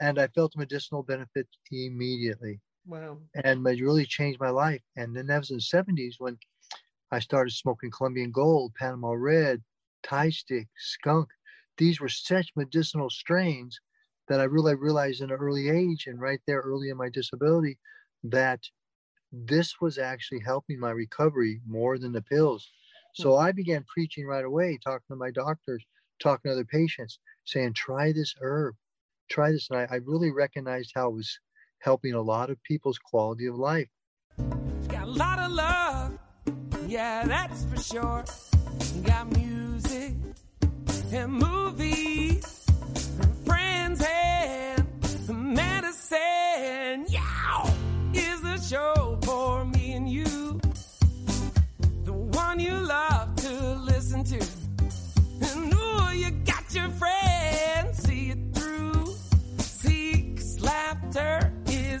and I felt medicinal benefit immediately. Wow. And it really changed my life. And then that was in the 70s when I started smoking Colombian Gold, Panama Red, Thai Stick, Skunk. These were such medicinal strains that I really realized in an early age and right there early in my disability that this was actually helping my recovery more than the pills. So hmm. I began preaching right away, talking to my doctors, talking to other patients, saying, try this herb, try this. And I, I really recognized how it was helping a lot of people's quality of life. Got a lot of love, yeah, that's for sure. Got music and movies,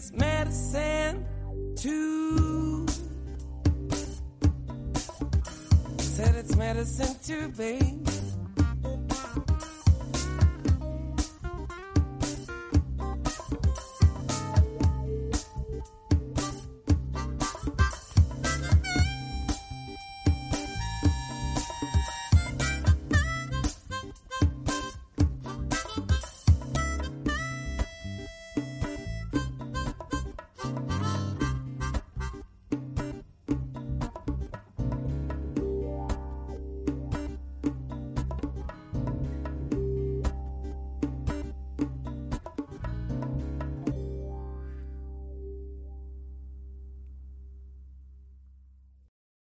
is medicine too. Said it's medicine too, babe.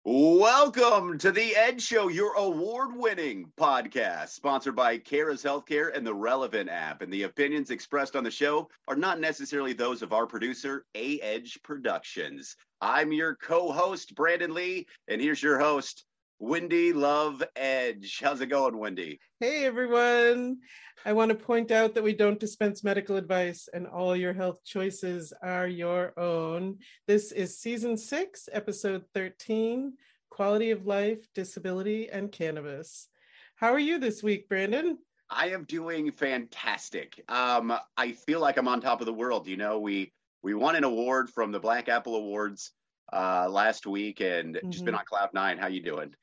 Welcome to the Edge Show, your award-winning podcast, sponsored by Caras Healthcare and the Relevant app. And the opinions expressed on the show are not necessarily those of our producer, A Edge Productions. I'm your co-host, Branden Lee, and here's your host, Wendy Love Edge. How's it going, Wendy? Hey everyone. I want to point out that we don't dispense medical advice and all your health choices are your own. This is season six, episode 13 Quality of Life, Disability, and Cannabis. How are you this week, Branden? I am doing fantastic. Um, I feel like I'm on top of the world. You know, we we won an award from the Black Apple Awards uh, last week, and mm-hmm. just been on cloud nine. How you doing?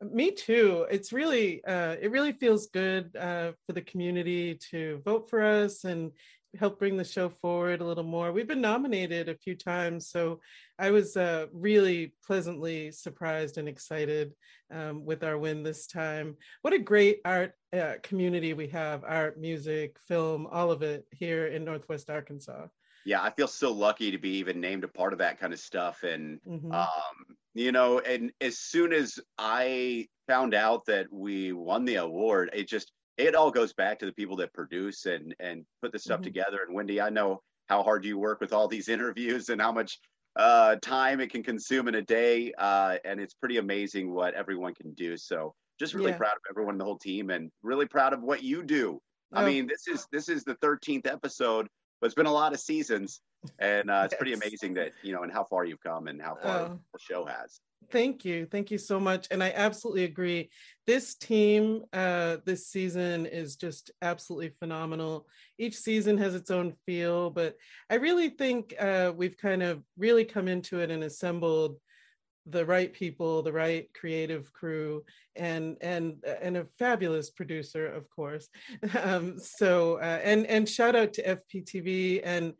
Me too. It's really, uh, it really feels good uh, for the community to vote for us and help bring the show forward a little more. We've been nominated a few times, so I was uh, really pleasantly surprised and excited um, with our win this time. What a great art uh, community we have art, music, film, all of it here in Northwest Arkansas. Yeah, I feel so lucky to be even named a part of that kind of stuff. And, mm-hmm. um, you know, and as soon as I found out that we won the award, it just, it all goes back to the people that produce and and put the stuff mm-hmm. together. And Wendy, I know how hard you work with all these interviews and how much uh, time it can consume in a day. Uh, and it's pretty amazing what everyone can do. So just really yeah. proud of everyone, the whole team, and really proud of what you do. Oh. I mean, this is this is the 13th episode, but it's been a lot of seasons, and uh, it's yes. pretty amazing that you know and how far you've come and how far oh. the show has. Thank you. Thank you so much. And I absolutely agree. This team uh, this season is just absolutely phenomenal. Each season has its own feel, but I really think uh, we've kind of really come into it and assembled the right people, the right creative crew, and and and a fabulous producer, of course. Um, so uh, and and shout out to FPTV and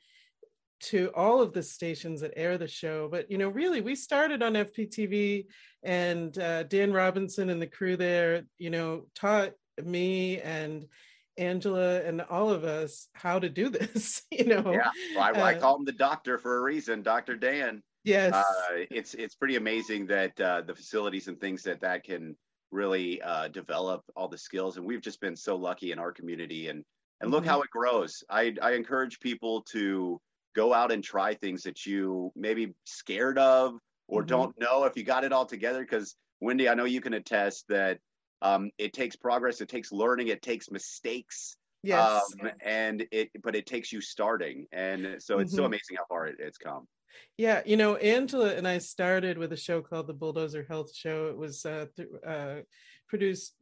to all of the stations that air the show. But you know, really, we started on FPTV, and uh, Dan Robinson and the crew there, you know, taught me and Angela and all of us how to do this. You know, yeah, well, I, uh, I, call him the doctor for a reason, Doctor Dan. Yes, uh, it's it's pretty amazing that uh, the facilities and things that that can really uh, develop all the skills, and we've just been so lucky in our community and. And look mm-hmm. how it grows. I, I encourage people to go out and try things that you maybe scared of or mm-hmm. don't know if you got it all together because wendy i know you can attest that um, it takes progress it takes learning it takes mistakes yes um, and it but it takes you starting and so it's mm-hmm. so amazing how far it, it's come yeah you know angela and i started with a show called the bulldozer health show it was uh, th- uh, produced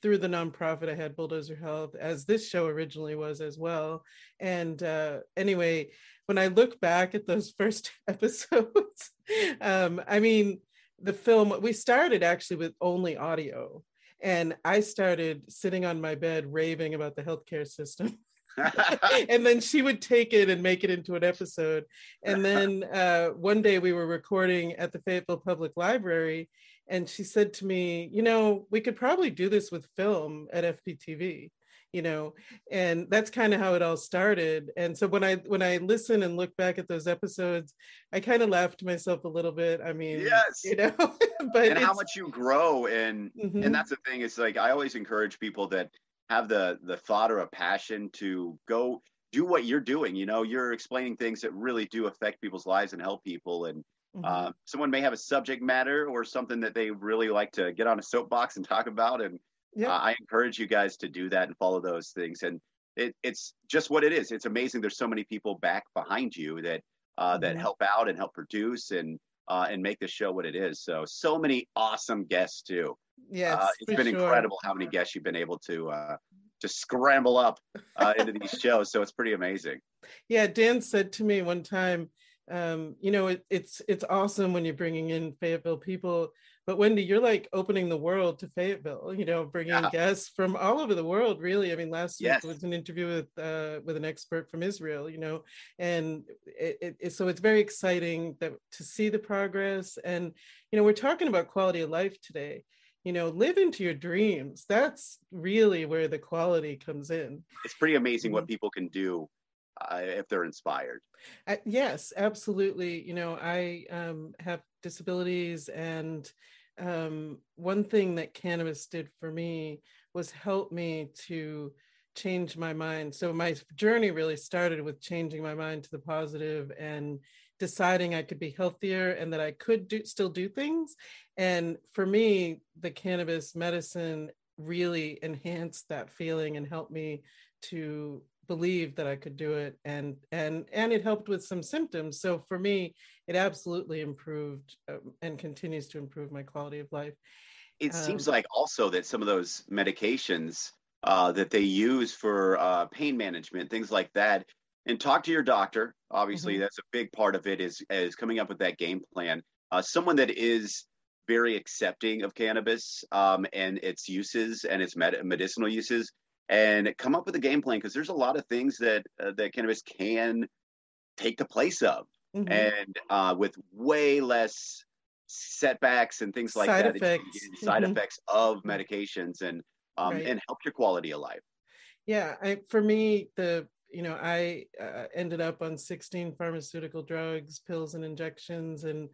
through the nonprofit I had Bulldozer Health, as this show originally was as well. And uh, anyway, when I look back at those first episodes, um, I mean, the film we started actually with only audio, and I started sitting on my bed raving about the healthcare system. and then she would take it and make it into an episode. And then uh, one day we were recording at the Fayetteville Public Library, and she said to me, "You know, we could probably do this with film at FPTV." you know and that's kind of how it all started and so when i when i listen and look back at those episodes i kind of laughed to myself a little bit i mean yes you know but and how much you grow and Mhm. and that's the thing is like i always encourage people that have the the thought or a passion to go do what you're doing you know you're explaining things that really do affect people's lives and help people. And Mhm. uh, someone may have a subject matter or something that they really like to get on a soapbox and talk about. And yeah. uh, i encourage you guys to do that and follow those things. And it, it's just what it is. It's amazing there's so many people back behind you that uh, that Mhm. help out and help produce and uh, and make the show what it is. So so many awesome guests too yes uh, it's been sure. incredible how many guests you've been able to uh, to scramble up uh, into these shows so it's pretty amazing yeah dan said to me one time um, you know it, it's it's awesome when you're bringing in fayetteville people but wendy you're like opening the world to fayetteville you know bringing Yeah. guests from all over the world really i mean last Yes. week was an interview with uh, with an expert from israel you know and it, it, it- so it's very exciting that to see the progress and you know we're talking about quality of life today you know live into your dreams that's really where the quality comes in it's pretty amazing Mm-hmm. what people can do uh, if they're inspired Uh, yes, absolutely. You know, I um, have disabilities, and um, one thing that cannabis did for me was help me to change my mind. So my journey really started with changing my mind to the positive and deciding I could be healthier and that I could do still do things. And for me, the cannabis medicine really enhanced that feeling and helped me to believe that I could do it. And and and it helped with some symptoms. So for me it absolutely improved um, and continues to improve my quality of life. It seems Um, like also that some of those medications uh, that they use for uh, pain management, things like that, and talk to your doctor. Obviously, Mhm. that's a big part of it. Is is coming up with that game plan. Uh, someone that is very accepting of cannabis um, and its uses and its med- medicinal uses, and come up with a game plan because there's a lot of things that uh, that cannabis can take the place of, Mhm. and uh, with way less setbacks and things like Side that, that you can effects. side Mhm. effects of medications and um, Right. and help your quality of life. yeah I, for me the you know i uh, ended up on 16 pharmaceutical drugs pills and injections and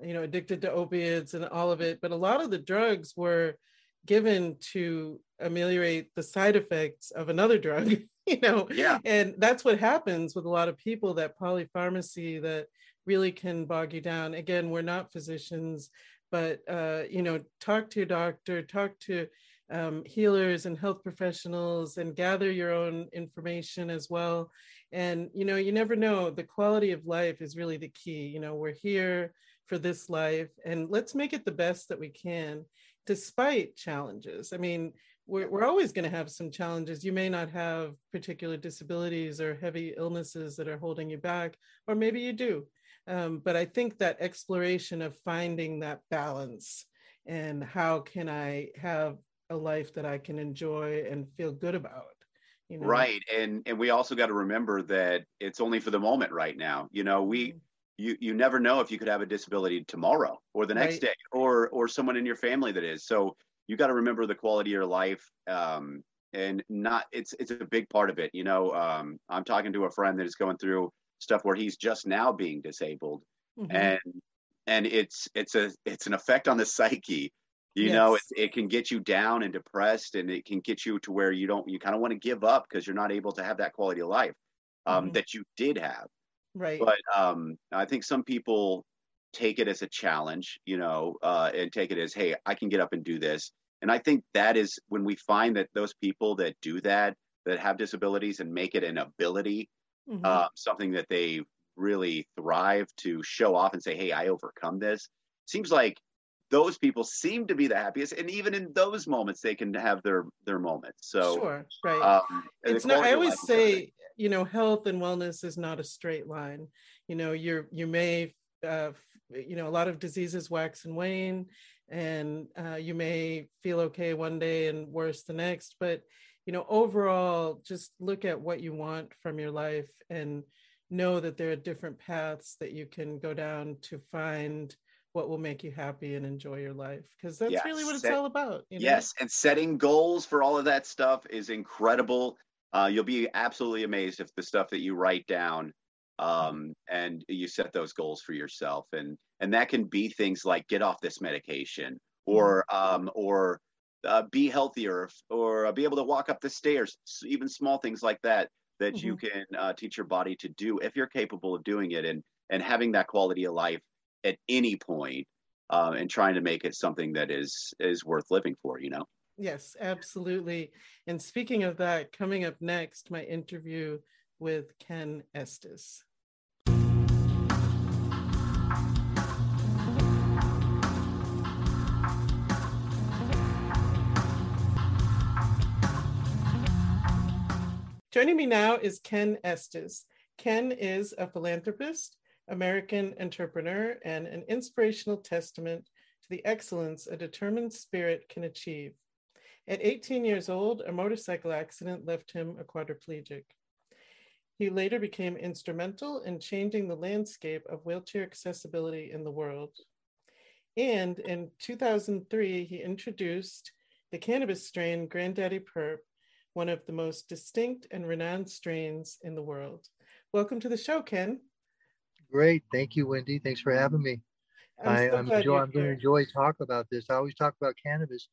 you know addicted to opiates and all of it. But a lot of the drugs were given to ameliorate the side effects of another drug you know? Yeah. and that's what happens with a lot of people that polypharmacy that really can bog you down. Again we're not physicians but uh, you know talk to your doctor talk to um, healers and health professionals and gather your own information as well. And you know you never know the quality of life is really the key you know we're here for this life and let's make it the best that we can despite challenges. I mean we're, we're always going to have some challenges. You may not have particular disabilities or heavy illnesses that are holding you back or maybe you do. Um, but i think that exploration of finding that balance and how can i have a life that I can enjoy and feel good about. You know? Right. And and we also got to remember that it's only for the moment right now. You know, we Mm-hmm. you you never know if you could have a disability tomorrow or the next Right. day or or someone in your family that is. So you got to remember the quality of your life um and not it's it's a big part of it. You know, um I'm talking to a friend that is going through stuff where he's just now being disabled Mhm. and and it's it's a it's an effect on the psyche you know it, it can get you down and depressed and it can get you to where you don't you kind of want to give up because you're not able to have that quality of life um, Mhm. that you did have right. but um, i think some people take it as a challenge you know uh, and take it as hey i can get up and do this and i think that is when we find that those people that do that that have disabilities and make it an ability Mhm. uh, something that they really thrive to show off and say, "Hey, I overcome this." Seems like those people seem to be the happiest and even in those moments they can have their their moments so sure right. um, it's not i always say you know health and wellness is not a straight line. You know you're you may uh, you know a lot of diseases wax and wane and uh, you may feel okay one day and worse the next but you know overall just look at what you want from your life and know that there are different paths that you can go down to find what will make you happy and enjoy your life because that's yes. really what it's Set, all about you know? yes and setting goals for all of that stuff is incredible uh, you'll be absolutely amazed if the stuff that you write down um, and you set those goals for yourself and and that can be things like get off this medication or mm-hmm. um, or uh, be healthier or uh, be able to walk up the stairs even small things like that that mm-hmm. you can uh, teach your body to do if you're capable of doing it and and having that quality of life at any point, uh, and trying to make it something that is is worth living for you know? Yes absolutely. And speaking of that coming up next my interview with ken estes. Joining me now is Ken Estes. Ken is a philanthropist, American entrepreneur, and an inspirational testament to the excellence a determined spirit can achieve. At 18 years old, a motorcycle accident left him a quadriplegic. He later became instrumental in changing the landscape of wheelchair accessibility in the world. And in 2003, he introduced the cannabis strain Granddaddy Purp, one of the most distinct and renowned strains in the world. Welcome to the show, Ken. Great. Thank you, Wendy. Thanks for having me. I'm, I, am enjoy, I'm going to enjoy talk about this. I always talk about cannabis,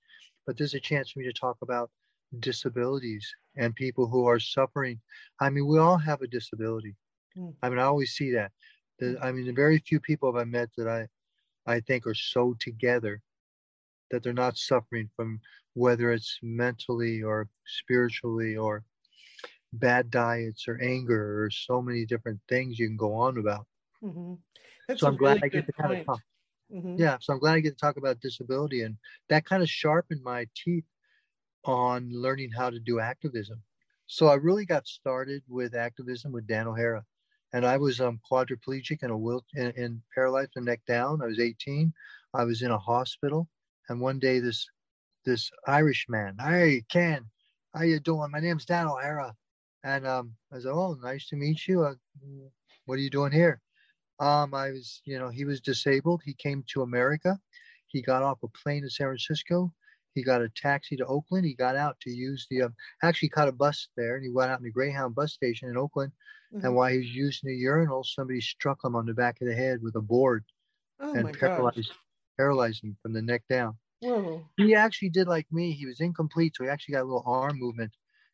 but there's a chance for me to talk about disabilities and people who are suffering. I mean, we all have a disability. Mm. I mean, I always see that. The, I mean, the very few people I've met that I, I think are so together that they're not suffering from whether it's mentally or spiritually or bad diets or anger or so many different things you can go on about. Mm-hmm. so I'm glad I get to kind of talk. Mm-hmm. Yeah, so I'm glad I get to talk about disability, and that kind of sharpened my teeth on learning how to do activism. So I really got started with activism with Dan O'Hara, and I was um, quadriplegic and a and, and paralyzed from neck down. I was 18. I was in a hospital, and one day this this Irish man, hey Ken, how you doing? My name's Dan O'Hara, and um, I said, oh, nice to meet you. Uh, what are you doing here? Um, I was, you know, he was disabled. He came to America. He got off a plane in San Francisco. He got a taxi to Oakland. He got out to use the, um, actually caught a bus there and he went out in the Greyhound bus station in Oakland. Mm-hmm. And while he was using the urinal, somebody struck him on the back of the head with a board oh and paralyzed, paralyzed him from the neck down. Whoa. He actually did like me. He was incomplete, so he actually got a little arm movement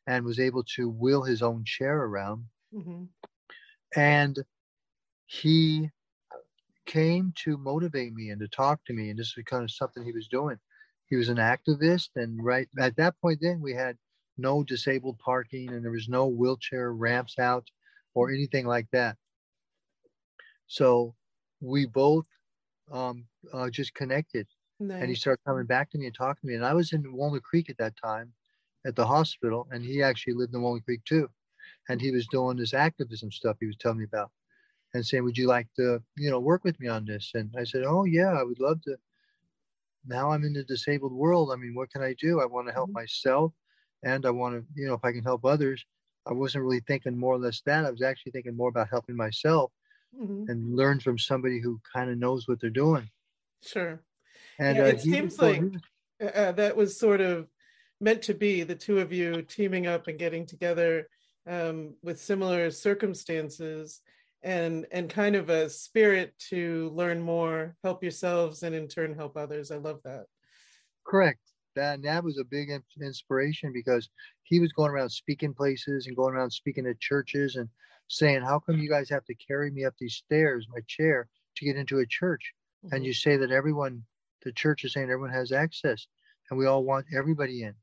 and was able to wheel his own chair around. Mm-hmm. And he came to motivate me and to talk to me and this was kind of something he was doing. He was an activist and right at that point then we had no disabled parking and there was no wheelchair ramps out or anything like that. So we both um, uh, just connected nice. and he started coming back to me and talking to me and i was in walnut creek at that time at the hospital and he actually lived in walnut creek too and he was doing this activism stuff he was telling me about and saying, "Would you like to, you know, work with me on this?" And I said, "Oh yeah, I would love to." Now I'm in the disabled world. I mean, what can I do? I want to help mm-hmm. myself, and I want to, you know, if I can help others. I wasn't really thinking more or less that. I was actually thinking more about helping myself mm-hmm. and learn from somebody who kind of knows what they're doing. Sure. And yeah, uh, it seems like uh, uh, that was sort of meant to be the two of you teaming up and getting together um, with similar circumstances and and kind of a spirit to learn more help yourselves and in turn help others. I love that. Correct. That and that was a big inspiration because he was going around speaking places and going around speaking at churches and saying how come you guys have to carry me up these stairs my chair to get into a church? Mm-hmm. and you say that everyone the church is saying everyone has access and we all want everybody in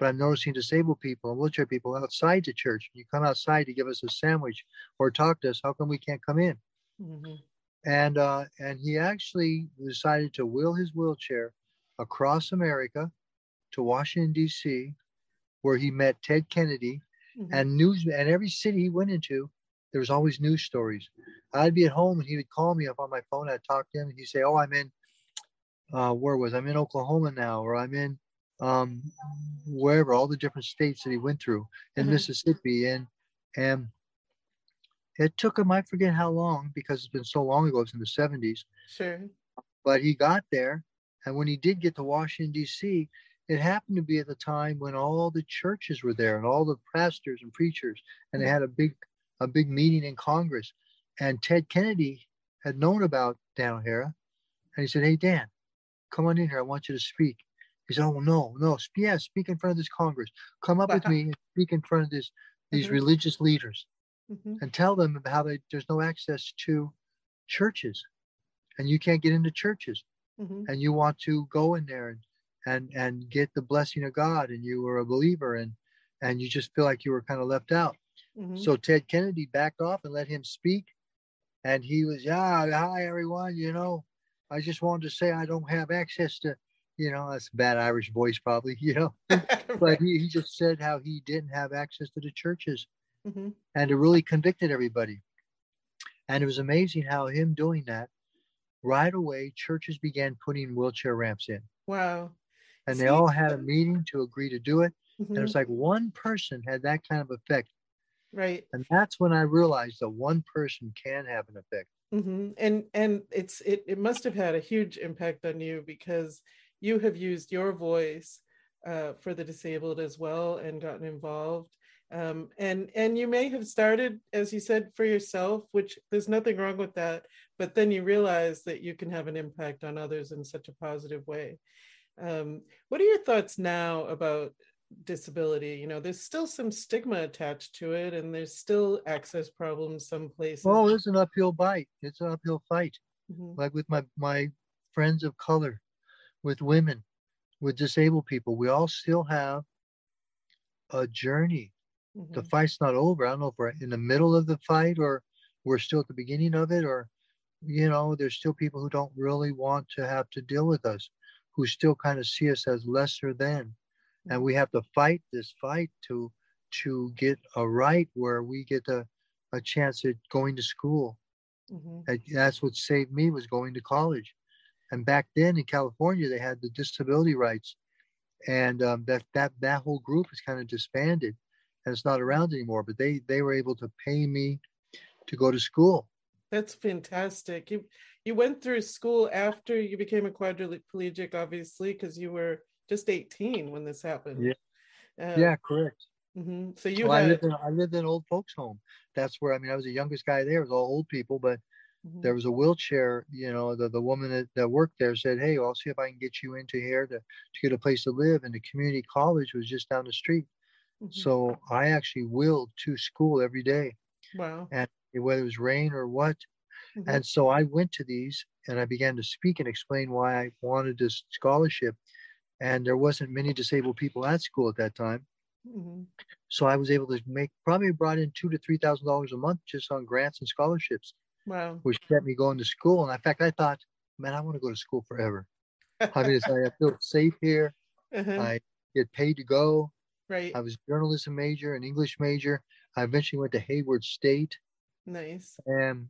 but I'm noticing disabled people and wheelchair people outside the church. You come outside to give us a sandwich or talk to us. How come we can't come in? Mm-hmm. and uh, and he actually decided to wheel his wheelchair across America to Washington D.C., where he met Ted Kennedy, mm-hmm. and news and every city he went into, there was always news stories. I'd be at home and he would call me up on my phone. I'd talk to him, and he'd say, "Oh, I'm in uh, where was I'm in Oklahoma now, or I'm in um, wherever all the different states that he went through in mm-hmm. Mississippi, and and it took him, I forget how long, because it's been so long ago, it's in the 70s. Sure. But he got there. And when he did get to Washington, D.C., it happened to be at the time when all the churches were there and all the pastors and preachers, and they had a big, a big meeting in Congress. And Ted Kennedy had known about Dan O'Hara, and he said, "Hey Dan, come on in here. I want you to speak." He said, "Oh no, no, yeah, speak in front of this Congress. Come up with me and speak in front of this these mm-hmm. religious leaders." mm-hmm. and tell them about how they, there's no access to churches and you can't get into churches mm-hmm. and you want to go in there and, and and get the blessing of god and you were a believer and and you just feel like you were kind of left out mm-hmm. so ted kennedy backed off and let him speak and he was yeah hi everyone you know i just wanted to say i don't have access to you know that's a bad irish voice probably you know but he, he just said how he didn't have access to the churches mm-hmm. and it really convicted everybody. And it was amazing how him doing that, right away, churches began putting wheelchair ramps in. Wow. And See, they all had a meeting to agree to do it. Mm-hmm. And it's like one person had that kind of effect. Right. And that's when I realized that one person can have an effect. Mm-hmm. And and it's it it must have had a huge impact on you because you have used your voice uh, for the disabled as well and gotten involved. Um, and and you may have started as you said for yourself which there's nothing wrong with that but then you realize that you can have an impact on others in such a positive way. Um, what are your thoughts now about disability? You know there's still some stigma attached to it and there's still access problems some places. Oh it's an uphill fight it's an uphill fight. Mm-hmm. like with my my friends of color with women with disabled people we all still have a journey Mm-hmm. The fight's not over. I don't know if we're in the middle of the fight or we're still at the beginning of it, or, you know, there's still people who don't really want to have to deal with us, who still kind of see us as lesser than. And we have to fight this fight to to get a right where we get a, a chance at going to school. Mm-hmm. that's what saved me was going to college. And back then in California, they had the disability rights, and um, that that that whole group is kind of disbanded and it's not around anymore. But they they were able to pay me to go to school. That's fantastic. You you went through school after you became a quadriplegic, obviously, because you were just 18 when this happened. Yeah. Uh, yeah, correct. Mm-hmm. So you well, had... I, lived in, I lived in old folks home. That's where I mean I was the youngest guy there. It was all old people, but mm-hmm. there was a wheelchair. You know, the, the woman that, that worked there said, "Hey, I'll see if I can get you into here to to get a place to live." And the community college was just down the street. Mm-hmm. So I actually wheeled to school every day. Wow. And whether it was rain or what. Mm-hmm. And so I went to these and I began to speak and explain why I wanted this scholarship. And there wasn't many disabled people at school at that time. Mm-hmm. So I was able to make probably brought in two to three thousand dollars a month just on grants and scholarships. Wow. Which kept me going to school. And in fact, I thought, man, I want to go to school forever. I mean, I feel safe here. Uh-huh. I get paid to go. Right. I was journalism major and English major. I eventually went to Hayward State. Nice. And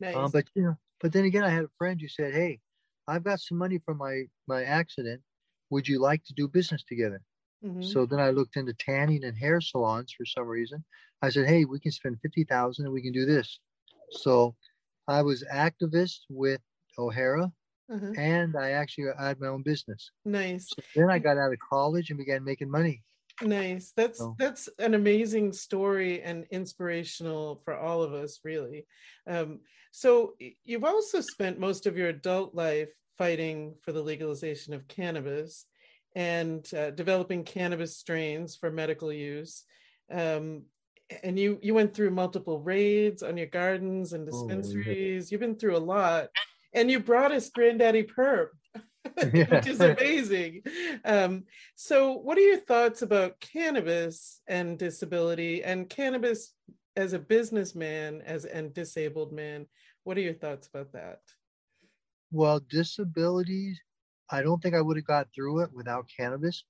nice. Um, but you know, but then again, I had a friend who said, "Hey, I've got some money from my my accident. Would you like to do business together?" Mm-hmm. So then I looked into tanning and hair salons for some reason. I said, "Hey, we can spend fifty thousand and we can do this." So I was activist with O'Hara uh-huh. and I actually had my own business. Nice. So then I got out of college and began making money. Nice. That's so. that's an amazing story and inspirational for all of us, really. Um, so you've also spent most of your adult life fighting for the legalization of cannabis and uh, developing cannabis strains for medical use. Um, and you you went through multiple raids on your gardens and dispensaries. Oh, yeah. You've been through a lot and you brought us Granddaddy Purp, which is amazing. Um, so, what are your thoughts about cannabis and disability, and cannabis as a businessman, as and disabled man, what are your thoughts about that? Well, disabilities, I don't think I would have got through it without cannabis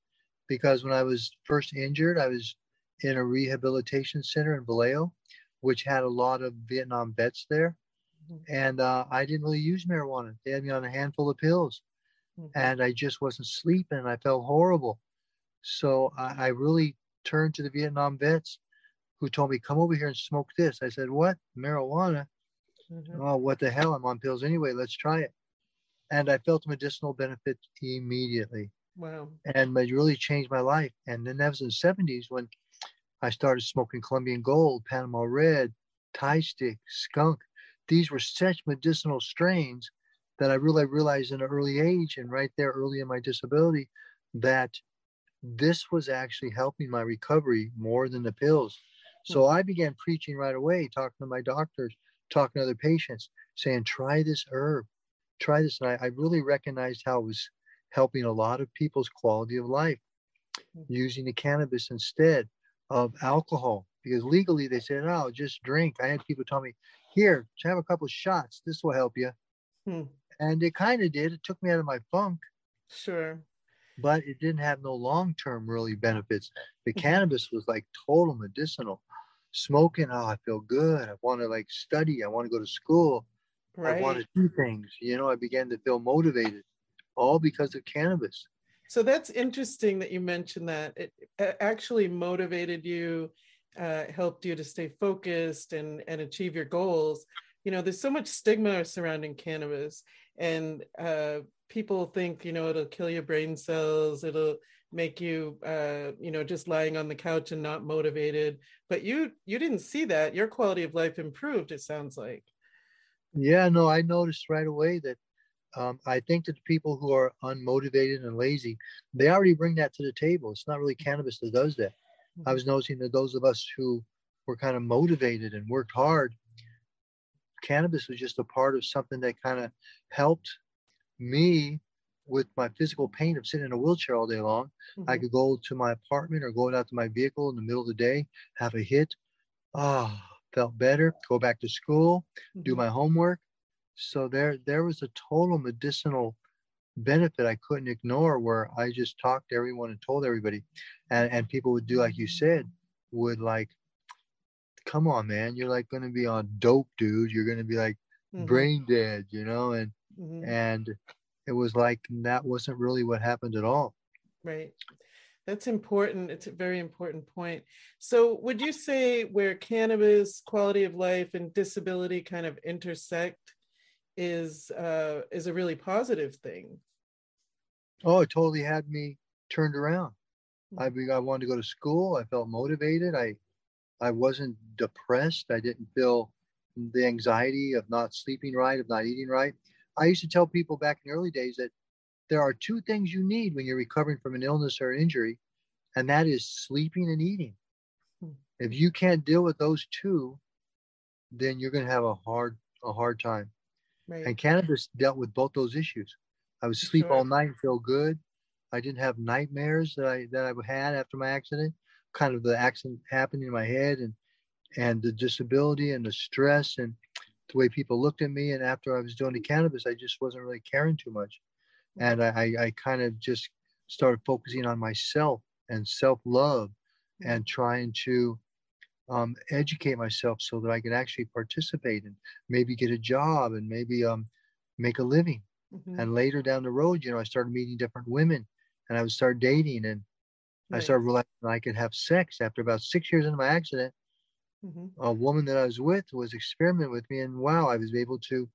because when I was first injured, I was in a rehabilitation center in Vallejo, which had a lot of Vietnam vets there. Mm-hmm. And uh, I didn't really use marijuana. They had me on a handful of pills. Mm-hmm. And I just wasn't sleeping and I felt horrible. So I, I really turned to the Vietnam vets who told me, come over here and smoke this. I said, what? Marijuana? Mm-hmm. Oh, what the hell? I'm on pills anyway. Let's try it. And I felt medicinal benefits immediately. Wow. And it really changed my life. And then that was in the 70s when I started smoking Colombian Gold, Panama Red, Thai Stick, Skunk. These were such medicinal strains that I really realized in an early age and right there early in my disability that this was actually helping my recovery more than the pills. So hmm. I began preaching right away, talking to my doctors, talking to other patients, saying, try this herb, try this. And I, I really recognized how it was helping a lot of people's quality of life hmm. using the cannabis instead of alcohol because legally they said, oh, just drink. I had people tell me, here, have a couple shots. This will help you. Hmm. And it kind of did. It took me out of my funk. Sure but it didn't have no long term really benefits. The cannabis was like total medicinal. Smoking, oh, I feel good. I want to like study. I want to go to school. Right. I want to do things. You know, I began to feel motivated, all because of cannabis. So that's interesting that you mentioned that. It actually motivated you, uh, helped you to stay focused and and achieve your goals. You know, there's so much stigma surrounding cannabis, and uh, people think you know it'll kill your brain cells it'll make you uh, you know just lying on the couch and not motivated but you you didn't see that your quality of life improved it sounds like yeah no i noticed right away that um, i think that the people who are unmotivated and lazy they already bring that to the table it's not really cannabis that does that mm-hmm. i was noticing that those of us who were kind of motivated and worked hard cannabis was just a part of something that kind of helped me with my physical pain of sitting in a wheelchair all day long, mm-hmm. I could go to my apartment or go out to my vehicle in the middle of the day, have a hit. Ah, oh, felt better. Go back to school, mm-hmm. do my homework. So there, there was a total medicinal benefit I couldn't ignore, where I just talked to everyone and told everybody, and and people would do like you said, would like, come on, man, you're like going to be on dope, dude. You're going to be like mm-hmm. brain dead, you know, and Mm-hmm. And it was like that wasn't really what happened at all. Right. That's important. It's a very important point. So, would you say where cannabis, quality of life, and disability kind of intersect is uh, is a really positive thing? Oh, it totally had me turned around. I mm-hmm. I wanted to go to school. I felt motivated. I I wasn't depressed. I didn't feel the anxiety of not sleeping right, of not eating right. I used to tell people back in the early days that there are two things you need when you're recovering from an illness or an injury, and that is sleeping and eating. Hmm. If you can't deal with those two, then you're going to have a hard a hard time. Right. And cannabis dealt with both those issues. I would sleep sure. all night and feel good. I didn't have nightmares that I that I had after my accident. Kind of the accident happening in my head and and the disability and the stress and the way people looked at me. And after I was doing the cannabis, I just wasn't really caring too much. And I, I kind of just started focusing on myself and self love and trying to um, educate myself so that I could actually participate and maybe get a job and maybe um, make a living. Mm-hmm. And later down the road, you know, I started meeting different women and I would start dating and I started realizing I could have sex after about six years into my accident mm-hmm. a woman that I was with was experimenting with me, and wow, I was able to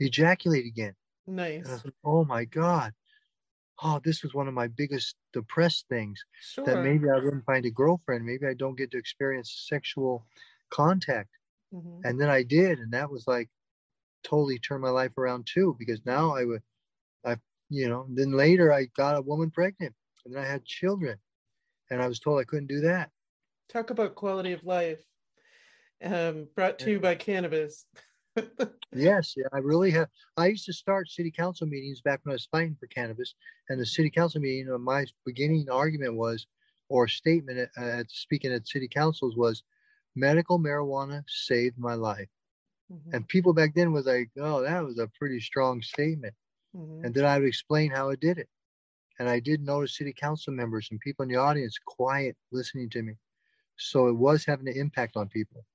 ejaculate again. Nice. Like, oh my God. Oh, this was one of my biggest depressed things. Sure. That maybe I wouldn't find a girlfriend. Maybe I don't get to experience sexual contact. Mm-hmm. And then I did, and that was like totally turned my life around too. Because now I would, I, you know, then later I got a woman pregnant, and then I had children, and I was told I couldn't do that. Talk about quality of life um, brought to you by cannabis. yes, I really have. I used to start city council meetings back when I was fighting for cannabis, and the city council meeting. Uh, my beginning argument was, or statement at, at speaking at city councils was, medical marijuana saved my life. Mhm. And people back then was like, oh, that was a pretty strong statement. Mhm. And then I would explain how I did it. And I did notice city council members and people in the audience quiet listening to me. So it was having an impact on people.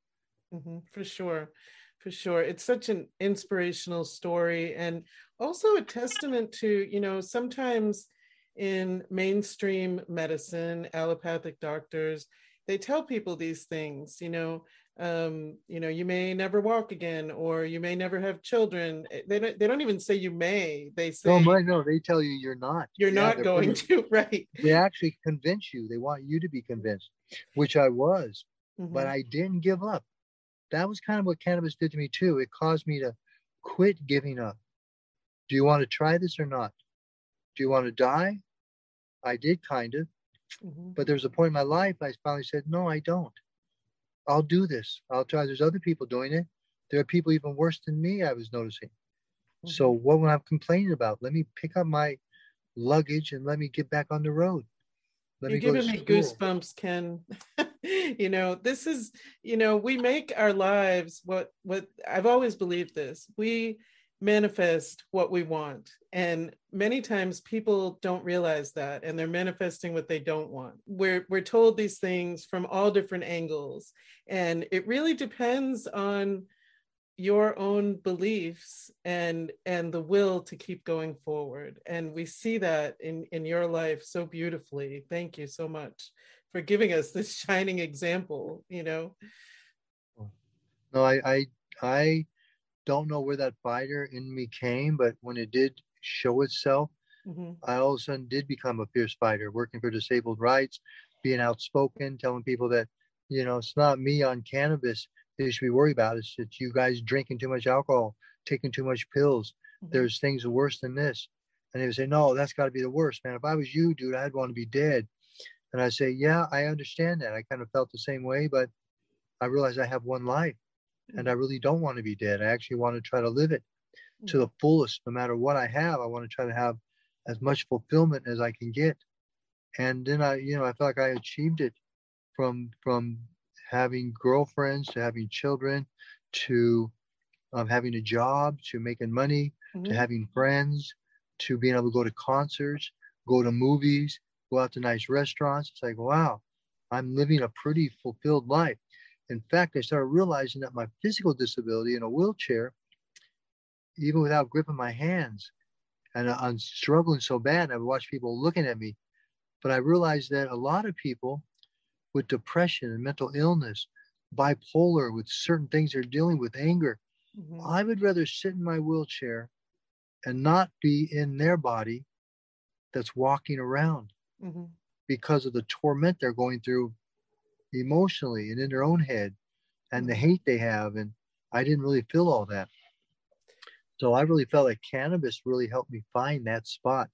Mhm, for sure for sure it's such an inspirational story and also a testament to you know sometimes in mainstream medicine allopathic doctors they tell people these things you know um, you know you may never walk again or you may never have children Eh, they don't, they don't even say you may they say No, my, no, they tell you you're not. you're Yeah, not going pretty- to right They actually convince you. They want you to be convinced, which I was. but Mhm, I didn't give up. That was kind of what cannabis did to me too. It caused me to quit giving up. Do you want to try this or not? Do you want to die? I did kind of, mhm, but there was a point in my life I finally said, no, I don't. I'll do this. I'll try. There's other people doing it. There are people even worse than me, I was noticing. So mhm. what am I complaining about? Let me pick up my luggage and let me get back on the road. Let You're giving me goosebumps, Ken. you know, this is, you know, we make our lives what what I've always believed this. We manifest what we want. And many times people don't realize that and they're manifesting what they don't want. We're we're told these things from all different angles. And it really depends on your own beliefs and and the will to keep going forward and we see that in in your life so beautifully thank you so much for giving us this shining example you know No, I, I, I don't know where that fighter in me came, but when it did show itself, Mhm, I all of a sudden did become a fierce fighter, working for disabled rights, being outspoken, telling people that, you know, it's not me on cannabis they should be worried about. It's, it's you guys drinking too much alcohol, taking too much pills. mhm, There's things worse than this. And they would say, no, that's got to be the worst, man. If I was you, dude, I'd want to be dead. And I say, yeah, I understand that. I kind of felt the same way, but I realize I have one life and I really don't want to be dead. I actually want to try to live it to the fullest. No matter what I have, I want to try to have as much fulfillment as I can get. And then I, you know, I felt like I achieved it from from having girlfriends to having children to um, having a job to making money to mhm, having friends to being able to go to concerts, go to movies, go out to nice restaurants. It's like, wow, I'm living a pretty fulfilled life. In fact, I started realizing that my physical disability in a wheelchair, even without gripping my hands, and I'm struggling so bad, I would watch people looking at me. But I realized that a lot of people with depression and mental illness, bipolar, with certain things they're dealing with, anger, mhm, I would rather sit in my wheelchair and not be in their body that's walking around mhm. because of the torment they're going through emotionally and in their own head and the Mhm. hate they have. And I didn't really feel all that. So I really felt like cannabis really helped me find that spot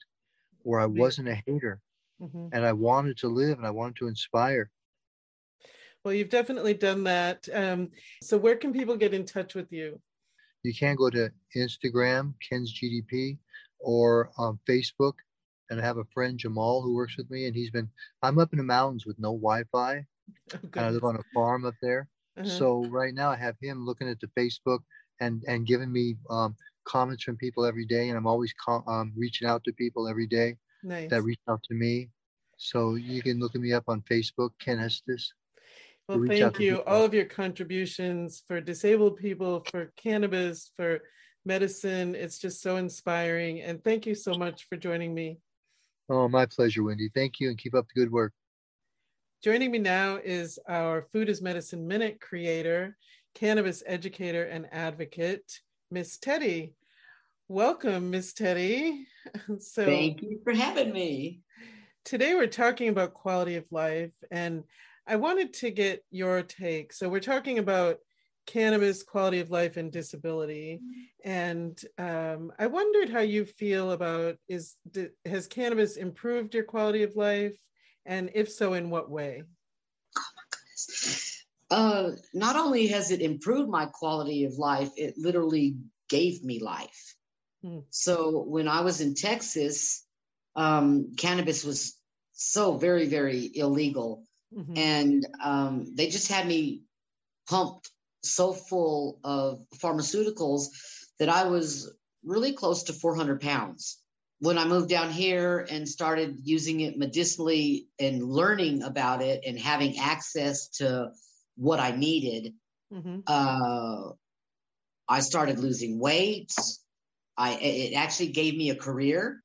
where I wasn't a hater Mhm. and I wanted to live and I wanted to inspire. well you've definitely done that um, so where can people get in touch with you You can go to Instagram, Ken's GDP, or on Facebook. And I have a friend, Jamal, who works with me. And he's been, I'm up in the mountains with no Wi Fi. oh, And I live on a farm up there. Uh-huh. So right now I have him looking at the Facebook and, and giving me um, comments from people every day. And I'm always co- um, reaching out to people every day nice that reach out to me. So you can look at me up on Facebook, Ken Estes. Well, thank you. All of your contributions for disabled people, for cannabis, for medicine. It's just so inspiring. And thank you so much for joining me. Oh, my pleasure, Wendy. Thank you and keep up the good work. Joining me now is our Food is Medicine Minute creator, cannabis educator, and advocate, Miss Teddi. Welcome, Miss Teddi. So, Thank you for having me. today we're talking about quality of life and i wanted to get your take so we're talking about cannabis quality of life and disability and um, i wondered how you feel about is has cannabis improved your quality of life and if so in what way Oh my Uh, not only has it improved my quality of life, it literally gave me life. Hmm. So when I was in Texas, um, cannabis was so very, very illegal. Mhm. And um, they just had me pumped so full of pharmaceuticals that I was really close to 400 pounds. When I moved down here and started using it medicinally and learning about it and having access to what I needed, mm-hmm. uh, I started losing weight. I it actually gave me a career.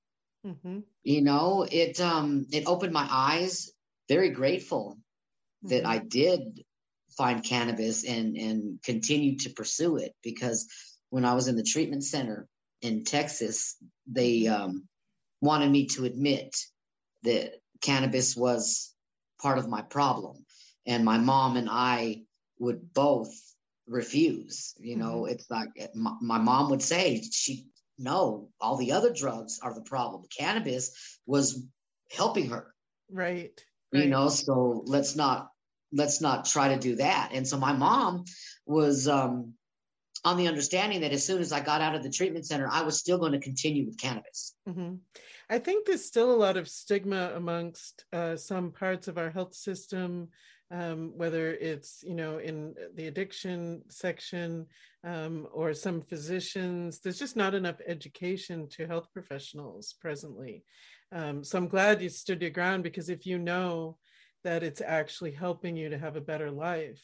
Mm-hmm. You know, it um it opened my eyes. Very grateful mm-hmm. that I did find cannabis and and continue to pursue it because when I was in the treatment center in Texas, they um, wanted me to admit that cannabis was part of my problem, and my mom and I would both refuse. You know, mm-hmm. it's like my, my mom would say she no, all the other drugs are the problem. Cannabis was helping her. Right. You know, so let's not let's not try to do that. And so my mom was um on the understanding that as soon as I got out of the treatment center, I was still going to continue with cannabis. Mm-hmm. I think there's still a lot of stigma amongst uh, some parts of our health system um, whether it's you know in the addiction section um, or some physicians there's just not enough education to health professionals presently um, so i'm glad you stood your ground because if you know that it's actually helping you to have a better life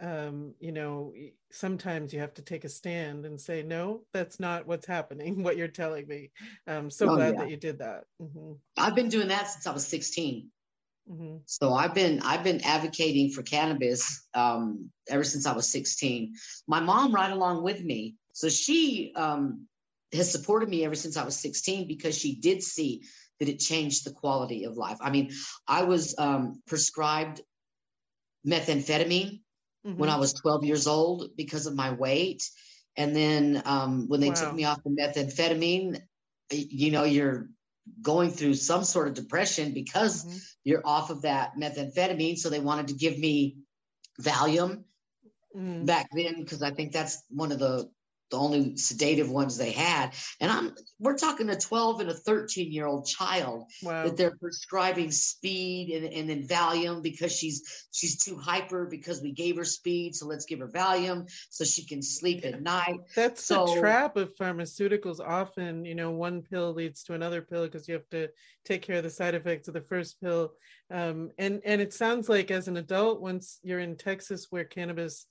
um, you know sometimes you have to take a stand and say no that's not what's happening what you're telling me i'm so oh, glad yeah. that you did that mm-hmm. i've been doing that since i was 16 Mm-hmm. So I've been I've been advocating for cannabis um, ever since I was 16. My mom right along with me. So she um, has supported me ever since I was 16 because she did see that it changed the quality of life. I mean, I was um, prescribed methamphetamine mm-hmm. when I was 12 years old because of my weight. And then um, when they wow. took me off the methamphetamine, you know, you're going through some sort of depression because mm-hmm. you're off of that methamphetamine. So they wanted to give me Valium mm. back then because I think that's one of the the only sedative ones they had. And I'm we're talking a 12 and a 13 year old child wow. that they're prescribing speed and, and then Valium because she's she's too hyper because we gave her speed. So let's give her Valium so she can sleep at night. That's so, the trap of pharmaceuticals. Often, you know, one pill leads to another pill because you have to take care of the side effects of the first pill. Um, and and it sounds like as an adult, once you're in Texas where cannabis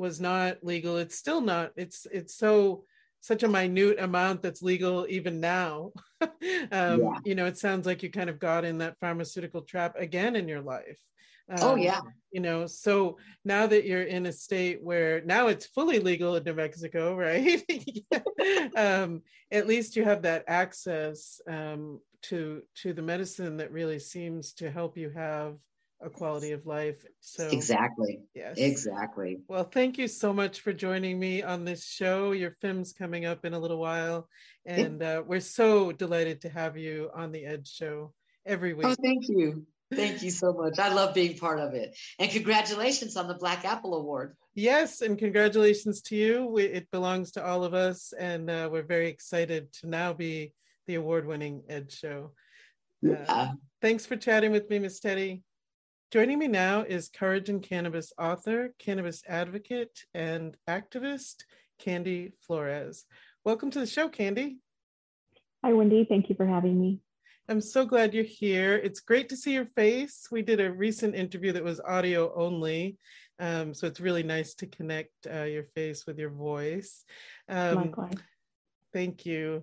was not legal. It's still not it's it's so such a minute amount that's legal even now. Um, yeah. you know it sounds like you kind of got in that pharmaceutical trap again in your life. Um, oh yeah. you know so now that you're in a state where now it's fully legal in new mexico right? Um, at least you have that access um, to to the medicine that really seems to help you have a quality of life. So exactly. Yes. Exactly. Well, thank you so much for joining me on this show. Your film's coming up in a little while, and uh, we're so delighted to have you on the Edge Show every week. Oh, thank you. Thank you so much. I love being part of it. And congratulations on the Black Apple Award. Yes, and congratulations to you. We, it belongs to all of us, and uh, we're very excited to now be the award winning Edge Show. Uh, yeah. Thanks for chatting with me, Miss Teddi. Joining me now is Courage in Cannabis author, cannabis advocate, and activist, Candy Flores. Welcome to the show, Candy. Hi, Wendy. Thank you for having me. I'm so glad you're here. It's great to see your face. We did a recent interview that was audio only, um, so it's really nice to connect uh, your face with your voice. Um, Likewise. Thank you.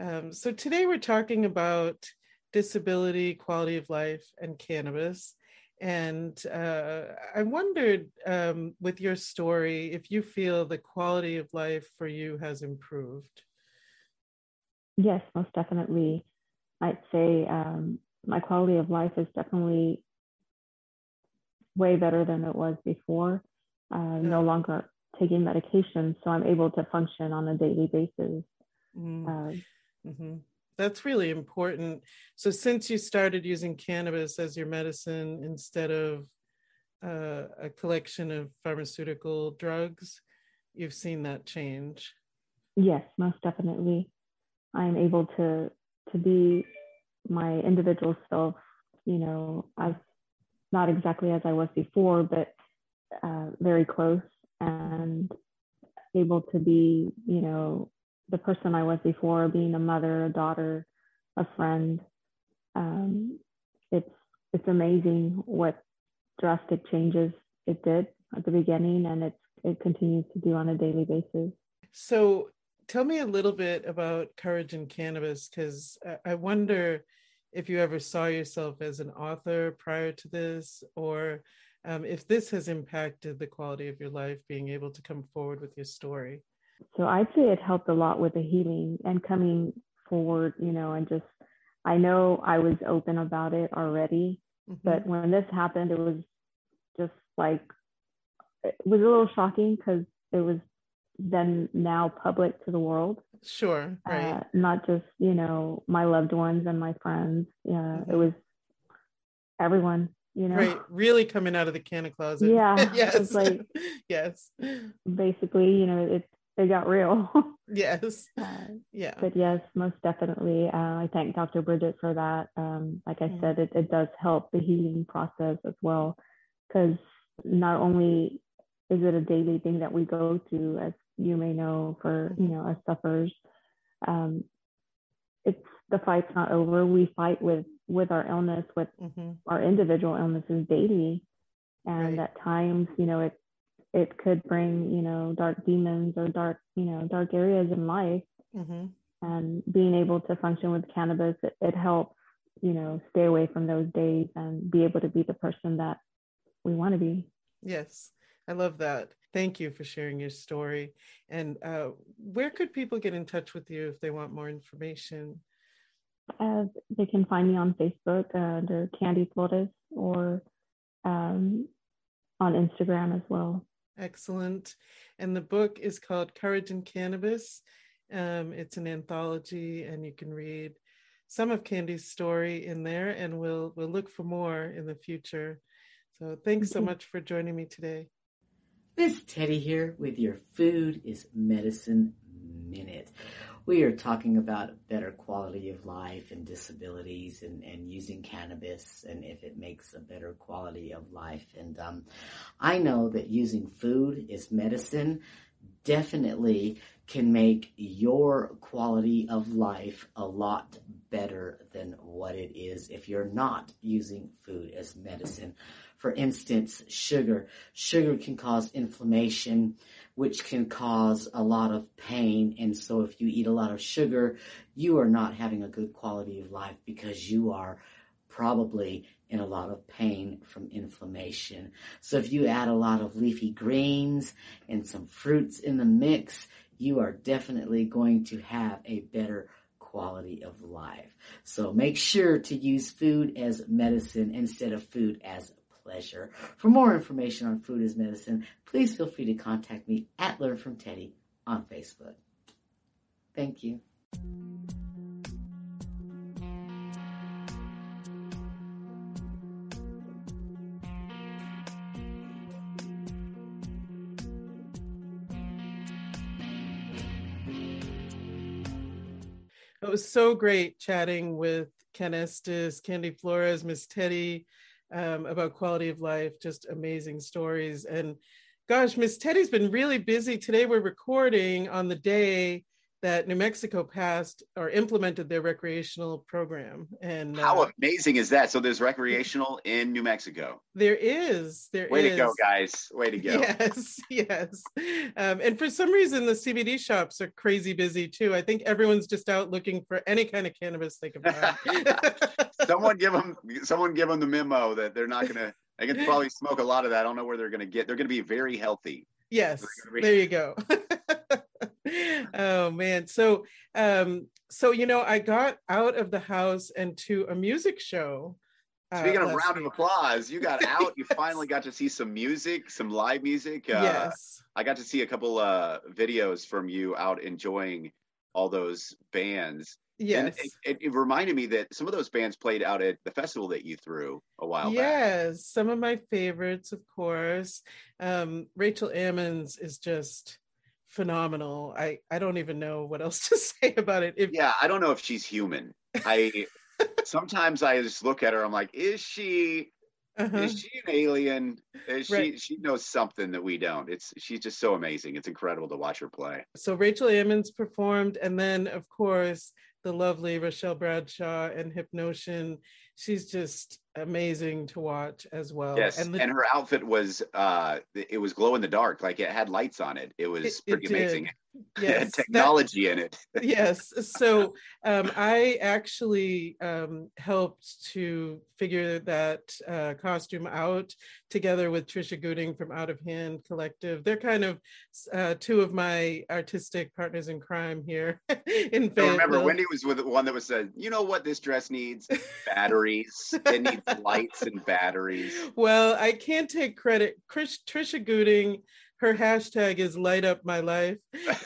Um, so today we're talking about disability, quality of life, and cannabis. And uh, I wondered um, with your story if you feel the quality of life for you has improved. Yes, most definitely. I'd say um, my quality of life is definitely way better than it was before. Uh, no longer taking medication, so I'm able to function on a daily basis. Mm. Uh, mm-hmm that's really important. So since you started using cannabis as your medicine instead of uh, a collection of pharmaceutical drugs, you've seen that change. Yes, most definitely. I'm able to to be my individual self. You know, I not exactly as I was before, but uh, very close and able to be, you know, the person I was before, being a mother, a daughter, a friend. Um, it's it's amazing what drastic changes it did at the beginning, and it's it continues to do on a daily basis. So, tell me a little bit about Courage in Cannabis, because I wonder if you ever saw yourself as an author prior to this, or um, if this has impacted the quality of your life, being able to come forward with your story. So I'd say it helped a lot with the healing and coming forward, you know, and just I know I was open about it already, mm-hmm. but when this happened, it was just like it was a little shocking because it was then now public to the world. Sure, right. Uh, not just you know my loved ones and my friends. Yeah, mm-hmm. it was everyone. You know, right? Really coming out of the can of closet. Yeah. yes. like yes. Basically, you know, it it got real. yes. Uh, yeah. But yes, most definitely. Uh, I thank Dr. Bridget for that. Um, like I mm-hmm. said, it, it does help the healing process as well, because not only is it a daily thing that we go through, as you may know, for you know as sufferers, um, it's the fight's not over. We fight with with our illness, with mm-hmm. our individual illnesses daily, and right. at times, you know, it it could bring you know dark demons or dark you know dark areas in life. Mm-hmm. and being able to function with cannabis it, it helps you know stay away from those days and be able to be the person that we want to be. Yes. I love that. Thank you for sharing your story. And uh, where could people get in touch with you if they want more information? Uh, they can find me on facebook uh, under candy flores or um, on instagram as well Excellent. And the book is called Courage in Cannabis. Um, it's an anthology, and you can read some of Candy's story in there, and we'll we'll look for more in the future. So thanks so much for joining me today. Miss Teddi here with your Food is Medicine Minute we are talking about better quality of life and disabilities and, and using cannabis and if it makes a better quality of life. And um, I know that using food is medicine definitely can make your quality of life a lot better than what it is if you're not using food as medicine. For instance, sugar. Sugar can cause inflammation which can cause a lot of pain. And so if you eat a lot of sugar, you are not having a good quality of life because you are probably in a lot of pain from inflammation. So if you add a lot of leafy greens and some fruits in the mix, you are definitely going to have a better quality of life. So make sure to use food as medicine instead of food as pleasure. For more information on food as medicine, please feel free to contact me at Learn from Teddi on Facebook. Thank you. It was so great chatting with Ken Estes, Candy Flores, Miss Teddi, um, about quality of life, just amazing stories. And gosh, Miss Teddi's been really busy. Today we're recording on the day that New Mexico passed or implemented their recreational program. And how uh, amazing is that? So there's recreational in New Mexico. There is. There Way is. to go, guys. Way to go. Yes, yes. Um, and for some reason, the CBD shops are crazy busy too. I think everyone's just out looking for any kind of cannabis they can find. someone give them. Someone give them the memo that they're not gonna. They can probably smoke a lot of that. I don't know where they're gonna get. They're gonna be very healthy. Yes. Be- there you go oh man so um so you know i got out of the house and to a music show uh, Speaking of round week. of applause, you got out. You finally got to see some music, some live music. Uh, yes, I got to see a couple uh, videos from you out enjoying all those bands. Yes, it, it, it, reminded me that some of those bands played out at the festival that you threw a while yes, back. Yes, some of my favorites, of course. Um, Rachel Ammons is just phenomenal. I I don't even know what else to say about it. If, yeah, I don't know if she's human. I sometimes I just look at her. I'm like, is she uh-huh. is she an alien? Is right. She she knows something that we don't. It's she's just so amazing. It's incredible to watch her play. So Rachel Ammons performed, and then of course the lovely Rochelle Bradshaw and Hypnotion. She's just amazing to watch as well. Yes, and, the, and her outfit was uh it was glow in the dark, like it had lights on it. It was it, pretty it amazing. Yes, technology that, in it. yes. So um, I actually um, helped to figure that uh, costume out together with Trisha Gooding from Out of Hand Collective. They're kind of uh, two of my artistic partners in crime here in I remember Wendy was with the one that was said, you know what this dress needs? Batteries. it needs lights and batteries. Well, I can't take credit. Chris, Trisha Gooding her hashtag is light up my life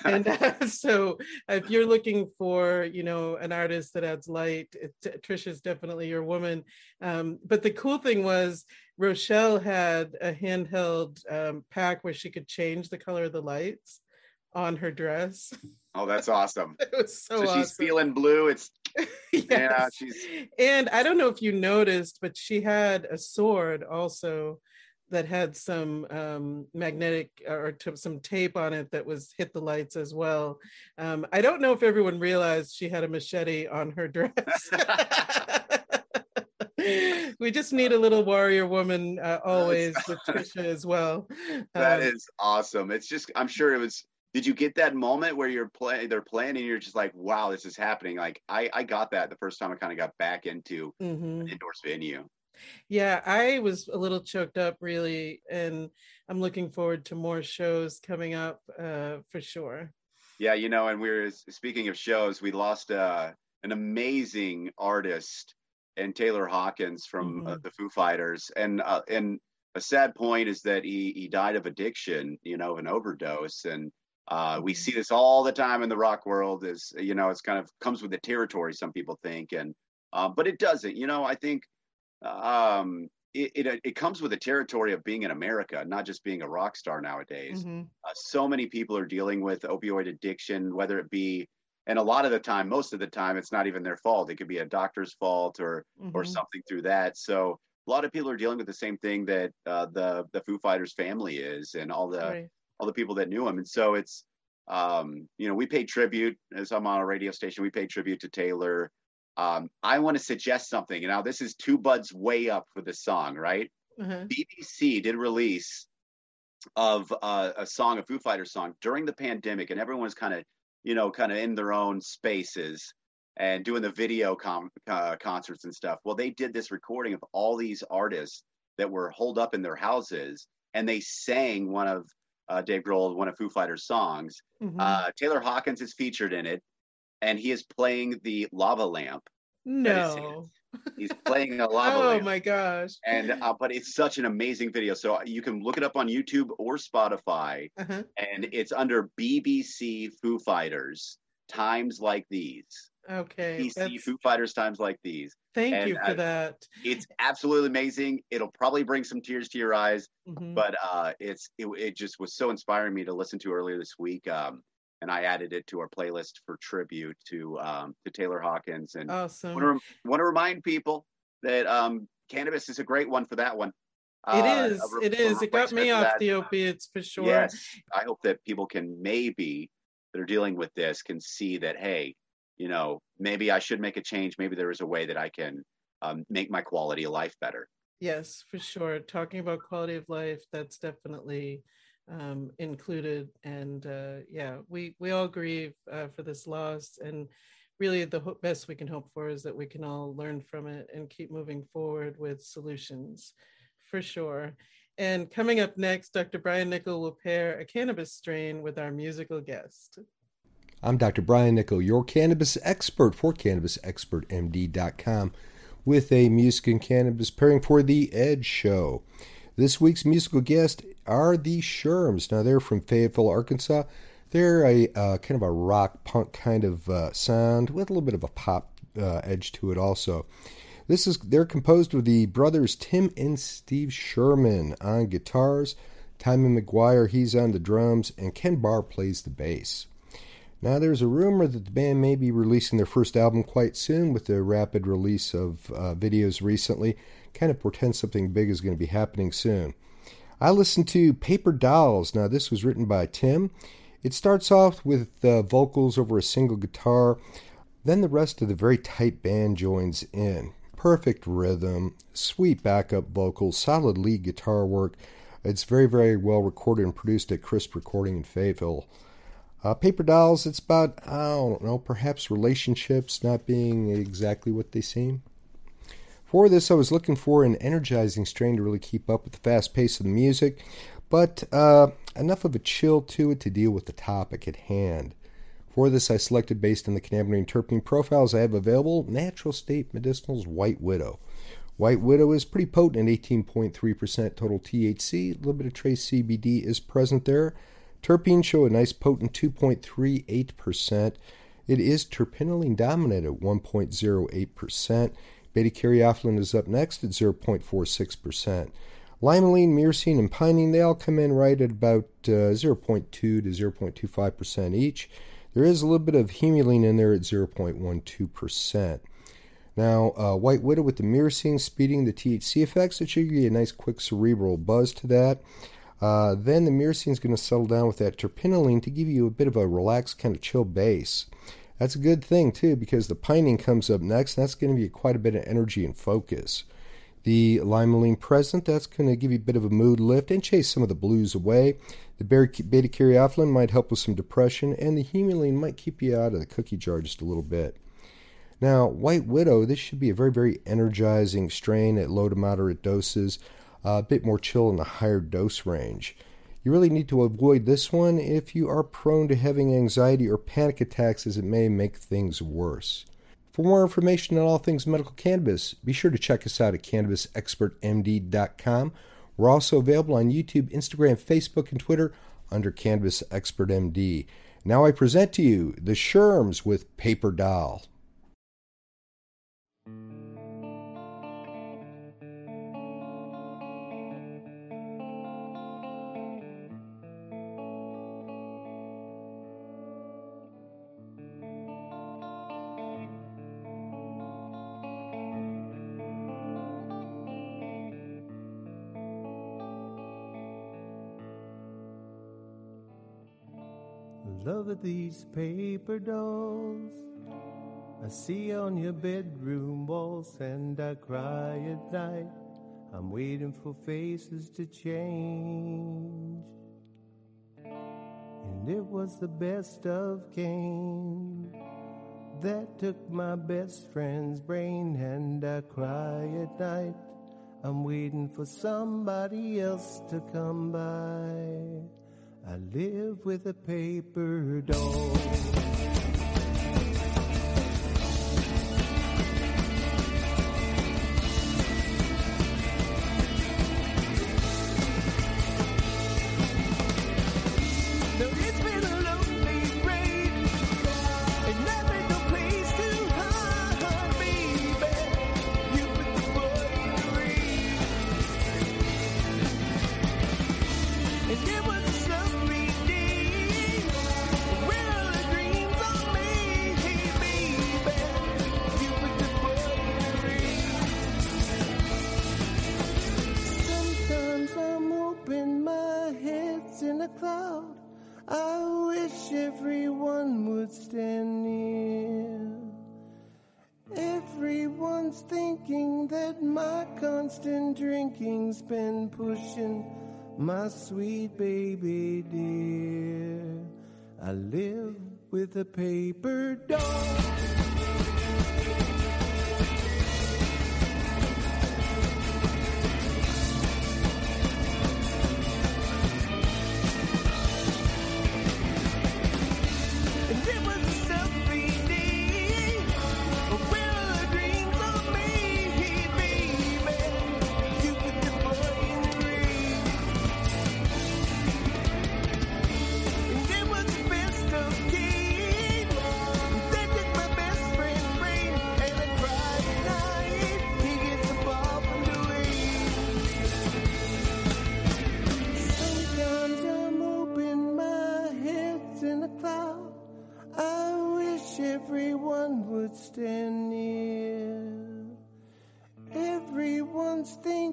and uh, so if you're looking for you know an artist that adds light it, trisha's definitely your woman um, but the cool thing was rochelle had a handheld um, pack where she could change the color of the lights on her dress oh that's awesome it was so, so awesome. she's feeling blue it's yes. yeah she's and i don't know if you noticed but she had a sword also that had some um, magnetic or t- some tape on it that was hit the lights as well. Um, I don't know if everyone realized she had a machete on her dress. we just need a little warrior woman uh, always with Trisha as well. That um, is awesome. It's just I'm sure it was. Did you get that moment where you're playing? They're playing, and you're just like, "Wow, this is happening!" Like I, I got that the first time I kind of got back into mm-hmm. indoors venue. Yeah, I was a little choked up really, and I'm looking forward to more shows coming up uh, for sure. Yeah, you know, and we are speaking of shows, we lost uh, an amazing artist and Taylor Hawkins from uh, mm-hmm. uh, the Foo Fighters, and uh, and a sad point is that he he died of addiction, you know, of an overdose, and uh, we mm-hmm. see this all the time in the rock world. Is you know, it's kind of comes with the territory. Some people think, and uh, but it doesn't. You know, I think um, it, it, it comes with the territory of being in America, not just being a rock star nowadays. Mm-hmm. Uh, so many people are dealing with opioid addiction, whether it be, and a lot of the time, most of the time, it's not even their fault. It could be a doctor's fault or mm-hmm. or something through that. So a lot of people are dealing with the same thing that uh, the the Foo Fighters family is, and all the right. All the people that knew him. And so it's, um, you know, we pay tribute as I'm on a radio station. We pay tribute to Taylor. Um, I want to suggest something. Now, this is two buds way up for the song, right? Mm-hmm. BBC did release of uh, a song, a Foo Fighters song during the pandemic, and everyone's kind of, you know, kind of in their own spaces and doing the video com- uh, concerts and stuff. Well, they did this recording of all these artists that were holed up in their houses, and they sang one of uh, Dave Grohl, one of Foo Fighters' songs. Mm-hmm. Uh, Taylor Hawkins is featured in it and he is playing the lava lamp. No. He's playing a lava lamp. oh lamp. my gosh. And uh, but it's such an amazing video. So you can look it up on YouTube or Spotify uh-huh. and it's under BBC Foo Fighters times like these. Okay. BBC. Foo Fighters times like these. Thank and, you for uh, that. It's absolutely amazing. It'll probably bring some tears to your eyes, mm-hmm. but uh, it's it, it just was so inspiring me to listen to earlier this week. Um, and I added it to our playlist for tribute to um, to Taylor Hawkins. And awesome. want to, want to remind people that um, cannabis is a great one for that one. It uh, is. Re- it is. It got me off that. the opiates for sure. Yes. I hope that people can maybe that are dealing with this can see that hey, you know, maybe I should make a change. Maybe there is a way that I can um, make my quality of life better. Yes, for sure. Talking about quality of life, that's definitely um, included. And uh, yeah, we we all grieve uh, for this loss, and really the ho- best we can hope for is that we can all learn from it and keep moving forward with solutions, for sure. And coming up next, Dr. Brian Nichol will pair a cannabis strain with our musical guest. I'm Dr. Brian Nichol, your cannabis expert for CannabisExpertMD.com, with a music and cannabis pairing for the Edge Show. This week's musical guest are the Sherms. Now they're from Fayetteville, Arkansas. They're a uh, kind of a rock punk kind of uh, sound with a little bit of a pop uh, edge to it also. This is they're composed of the brothers Tim and Steve Sherman on guitars, Timon McGuire he's on the drums, and Ken Barr plays the bass. Now, there's a rumor that the band may be releasing their first album quite soon with the rapid release of uh, videos recently. kind of portends something big is going to be happening soon. I listened to Paper Dolls. Now, this was written by Tim. It starts off with uh, vocals over a single guitar, then the rest of the very tight band joins in. Perfect rhythm, sweet backup vocals, solid lead guitar work. It's very, very well recorded and produced at Crisp Recording in Fayetteville. Uh, Paper Dolls, it's about, I don't know, perhaps relationships not being exactly what they seem. For this, I was looking for an energizing strain to really keep up with the fast pace of the music, but uh, enough of a chill to it to deal with the topic at hand. For this, I selected, based on the cannabinoid terpene profiles I have available, Natural State Medicinal's White Widow. White Widow is pretty potent at 18.3% total THC. A little bit of trace CBD is present there. Terpenes show a nice potent 2.38%. It is terpinolene dominant at 1.08%. Beta caryophyllene is up next at 0.46%. Limonene, myrcene, and pinene, they all come in right at about uh, 0.2 to 0.25% each. There is a little bit of humulene in there at 0.12%. Now, uh, White Widow with the myrcene speeding the THC effects, it should give you a nice quick cerebral buzz to that. Uh, then the myrcene is going to settle down with that terpinolene to give you a bit of a relaxed, kind of chill base. That's a good thing too because the pinene comes up next. And that's going to be quite a bit of energy and focus. The limonene present, that's going to give you a bit of a mood lift and chase some of the blues away. The beta caryophyllene might help with some depression, and the humulene might keep you out of the cookie jar just a little bit. Now, White Widow, this should be a very, very energizing strain at low to moderate doses a bit more chill in the higher dose range. You really need to avoid this one if you are prone to having anxiety or panic attacks, as it may make things worse. For more information on all things medical cannabis, be sure to check us out at cannabisexpertmd.com. We're also available on YouTube, Instagram, Facebook, and Twitter under Cannabis Expert MD. Now I present to you the Sherms with Paper Doll. These paper dolls I see on your bedroom walls and I cry at night. I'm waiting for faces to change. And it was the best of Cain that took my best friend's brain and I cry at night. I'm waiting for somebody else to come by. I live with a paper doll. Constant drinking's been pushing my sweet baby dear. I live with a paper doll.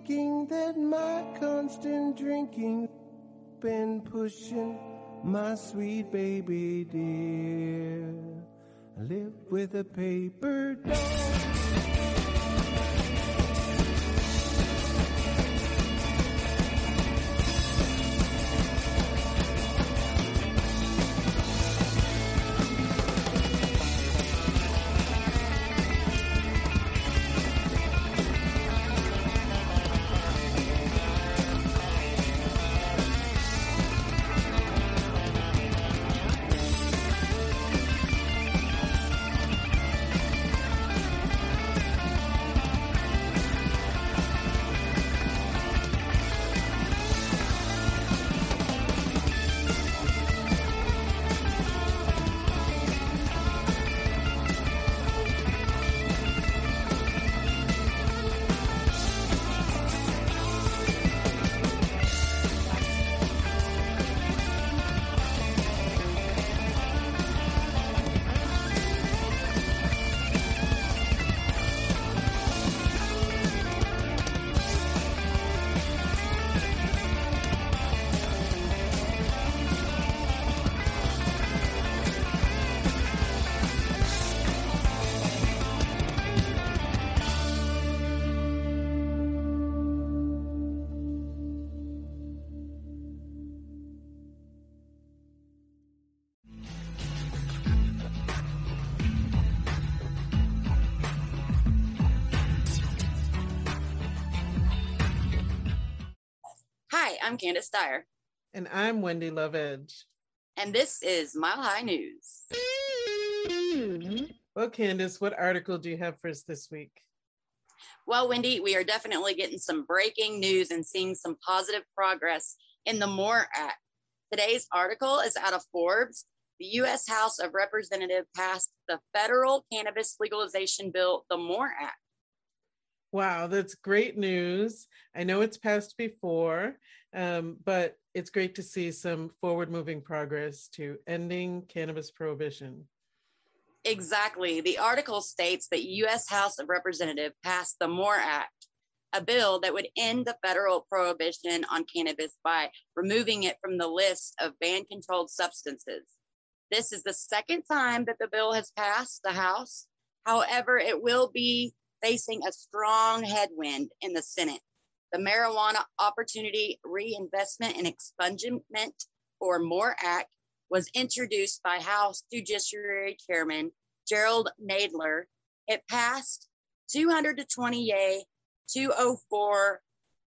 Thinking that my constant drinking been pushing my sweet baby dear. I live with a paper doll. I'm Candis Dyer. And I'm Wendy Love Edge. And this is Mile High News. Well, Candace, what article do you have for us this week? Well, Wendy, we are definitely getting some breaking news and seeing some positive progress in the MORE Act. Today's article is out of Forbes. The U.S. House of Representatives passed the federal cannabis legalization bill, the MORE Act. Wow, that's great news. I know it's passed before, um, but it's great to see some forward moving progress to ending cannabis prohibition. Exactly. The article states that U.S. House of Representatives passed the MORE Act, a bill that would end the federal prohibition on cannabis by removing it from the list of banned controlled substances. This is the second time that the bill has passed the House. However, it will be facing a strong headwind in the Senate. The Marijuana Opportunity Reinvestment and Expungement or MORE Act was introduced by House Judiciary Chairman Gerald Nadler. It passed 220 yay, 204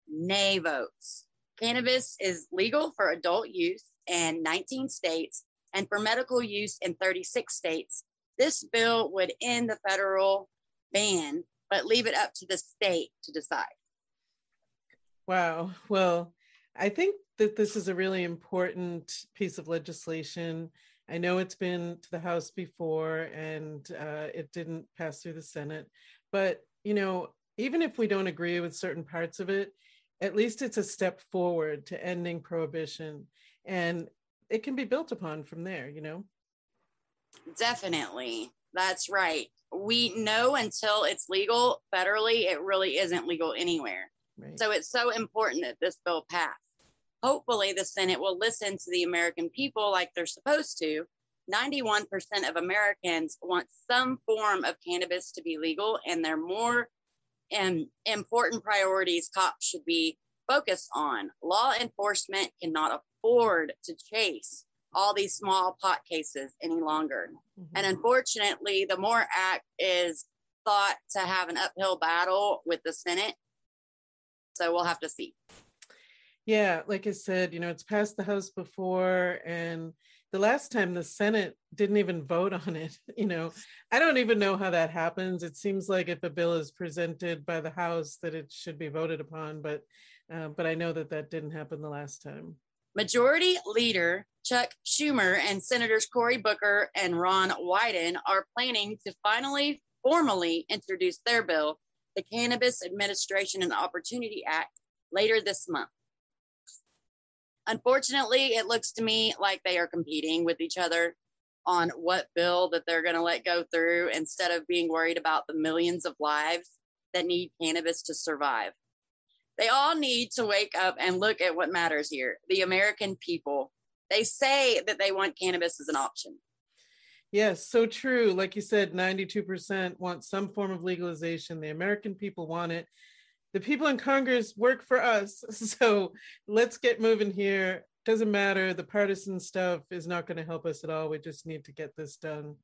nay votes. Cannabis is legal for adult use in 19 states and for medical use in 36 states. This bill would end the federal ban but leave it up to the state to decide. Wow. Well, I think that this is a really important piece of legislation. I know it's been to the House before and uh, it didn't pass through the Senate, but you know, even if we don't agree with certain parts of it, at least it's a step forward to ending prohibition and it can be built upon from there, you know? Definitely. That's right we know until it's legal federally, it really isn't legal anywhere. Right. So it's so important that this bill pass. Hopefully, the Senate will listen to the American people like they're supposed to. 91% of Americans want some form of cannabis to be legal, and they're more and important priorities cops should be focused on. Law enforcement cannot afford to chase all these small pot cases any longer. Mm-hmm. And unfortunately, the MORE Act is thought to have an uphill battle with the Senate. So we'll have to see. Yeah, like I said, you know, it's passed the House before, and the last time the Senate didn't even vote on it. You know, I don't even know how that happens. It seems like if a bill is presented by the House, that it should be voted upon, but uh, but I know that that didn't happen the last time. Majority Leader Chuck Schumer and Senators Cory Booker and Ron Wyden are planning to finally formally introduce their bill, the Cannabis Administration and Opportunity Act, later this month. Unfortunately, it looks to me like they are competing with each other on what bill that they're going to let go through instead of being worried about the millions of lives that need cannabis to survive. They all need to wake up and look at what matters here the American people. They say that they want cannabis as an option. Yes, so true. Like you said, 92% want some form of legalization. The American people want it. The people in Congress work for us. So let's get moving here. Doesn't matter. The partisan stuff is not going to help us at all. We just need to get this done.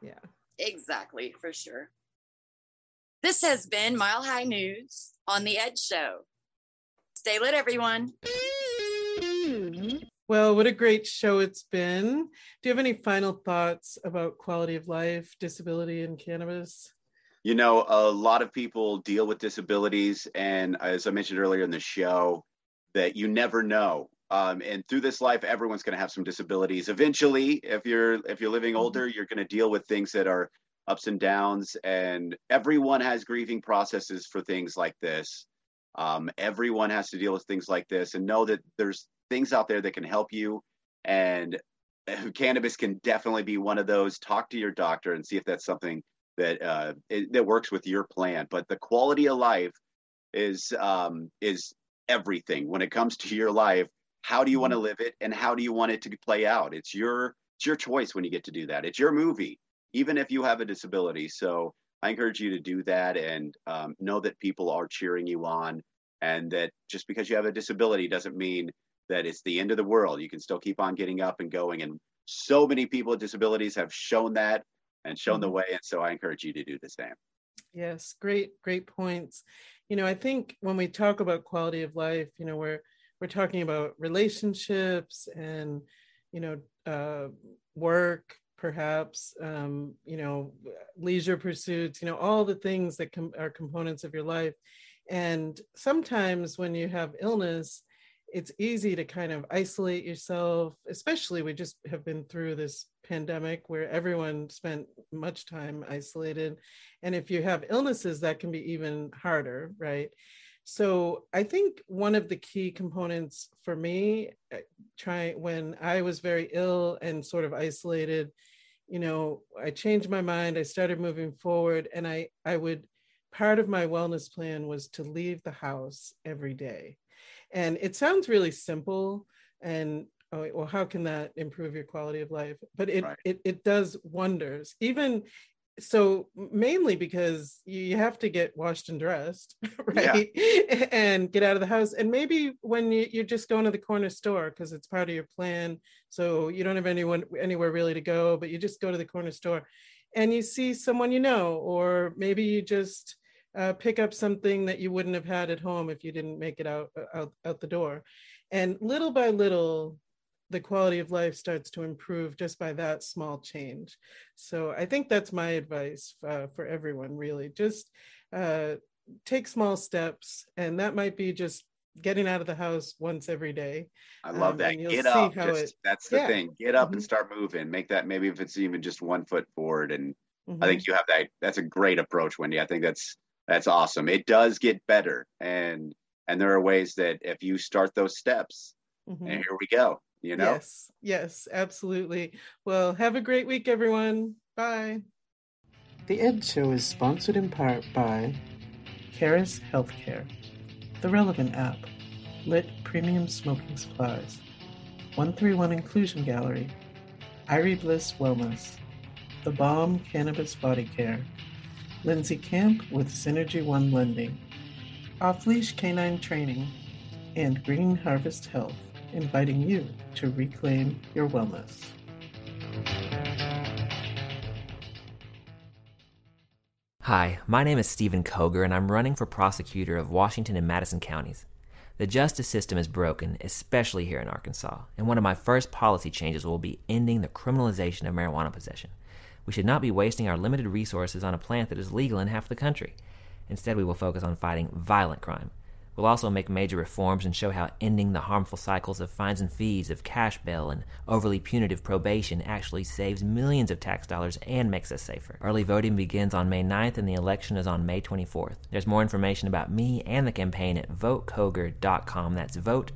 Yeah. Exactly, for sure. This has been Mile High News on The Edge Show. Stay lit, everyone. Well, what a great show it's been. Do you have any final thoughts about quality of life, disability, and cannabis? You know, a lot of people deal with disabilities, and as I mentioned earlier in the show, that you never know. Um, and through this life, everyone's going to have some disabilities. Eventually, if you're if you're living mm-hmm. older, you're going to deal with things that are ups and downs, and everyone has grieving processes for things like this. Um, everyone has to deal with things like this, and know that there's things out there that can help you. And cannabis can definitely be one of those. Talk to your doctor and see if that's something that uh, it, that works with your plan. But the quality of life is um, is everything when it comes to your life. How do you want to mm-hmm. live it, and how do you want it to play out? It's your it's your choice when you get to do that. It's your movie, even if you have a disability. So I encourage you to do that and um, know that people are cheering you on, and that just because you have a disability doesn't mean that it's the end of the world. You can still keep on getting up and going. And so many people with disabilities have shown that and shown the mm-hmm. way. And so I encourage you to do the same. Yes, great, great points. You know, I think when we talk about quality of life, you know, we're we're talking about relationships and you know uh, work, perhaps um, you know leisure pursuits, you know, all the things that com- are components of your life. And sometimes when you have illness, it's easy to kind of isolate yourself, especially we just have been through this pandemic where everyone spent much time isolated. And if you have illnesses, that can be even harder, right? So I think one of the key components for me, eh, try when I was very ill and sort of isolated, you know, I changed my mind. I started moving forward, and I I would part of my wellness plan was to leave the house every day and it sounds really simple and oh, well, how can that improve your quality of life? But it, right. it, it does wonders. Even so mainly because you have to get washed and dressed right yeah. and get out of the house and maybe when you, you're just going to the corner store because it's part of your plan so you don't have anyone anywhere really to go but you just go to the corner store and you see someone you know or maybe you just uh, pick up something that you wouldn't have had at home if you didn't make it out, uh, out out the door. And little by little the quality of life starts to improve just by that small change. So i think that's my advice uh, for everyone really. Just uh, take small steps and that might be just getting out of the house once every day i love um, that. get up. just, it, that's the yeah. thing. Get up mm-hmm. and start moving. Make that maybe if it's even just one foot forward and mm-hmm. i think you have that that's a great approach wendy. I think that's that's awesome. It does get better, and and there are ways that if you start those steps, mm-hmm. and here we go. You know. Yes. Yes. Absolutely. Well, have a great week, everyone. Bye. The Edge Show is sponsored in part by Caris Healthcare, the Relevant app, Lit Premium Smoking Supplies, 131 Inclusion Gallery, Irie Bliss Wellness, The Balm Cannabis Body Care, Lindsay Camp with Synergy One Lending, Off Leash Canine Training, and Green Harvest Health, inviting you to reclaim your wellness. Hi, my name is Stephen Koger, and I'm running for prosecutor of Washington and Madison counties. The justice system is broken, especially here in Arkansas, and one of my first policy changes will be ending the criminalization of marijuana possession. We should not be wasting our limited resources on a plant that is legal in half the country. Instead, we will focus on fighting violent crime. We'll also make major reforms and show how ending the harmful cycles of fines and fees, of cash bail, and overly punitive probation actually saves millions of tax dollars and makes us safer. Early voting begins on May 9th and the election is on May 24th. There's more information about me and the campaign at votekoger.com. That's vote.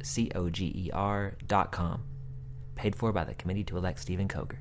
Paid for by the Committee to Elect Stephen Koger.